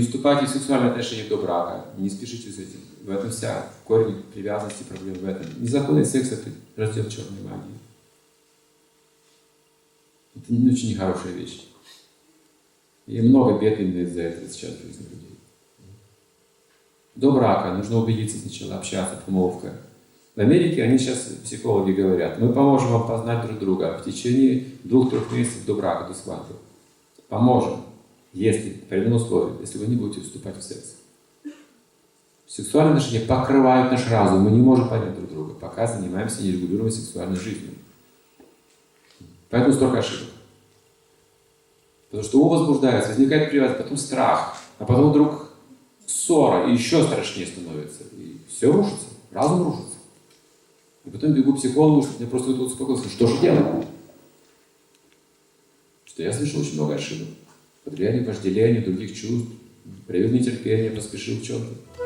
вступайте в сексуальные отношения до брака. Не спешите с этим. В этом вся корень привязанности проблем в этом. Незаконный секс – это раздел черной магии. Это не очень нехорошая вещь. И много бед именно из-за этого сейчас в жизни людей. До брака нужно убедиться сначала, общаться, помолвка. В Америке они сейчас, психологи говорят, мы поможем вам познать друг друга в течение двух-трех месяцев до брака, до свадьбы. Поможем, если, при одном условии, если вы не будете вступать в секс. Сексуальные отношения покрывают наш разум, мы не можем понять друг друга, пока занимаемся нерегулируемой сексуальной жизнью. Поэтому столько ошибок. Потому что ум возбуждается, возникает привязанность, потом страх, а потом вдруг ссора, и еще страшнее становится. И все рушится, разум рушится. И потом бегу к психологу, чтобы мне просто вот успокоился, что же делать? Что я совершил очень много ошибок. Под влиянием вожделения, других чувств, проявил нетерпение, поспешил в чем-то.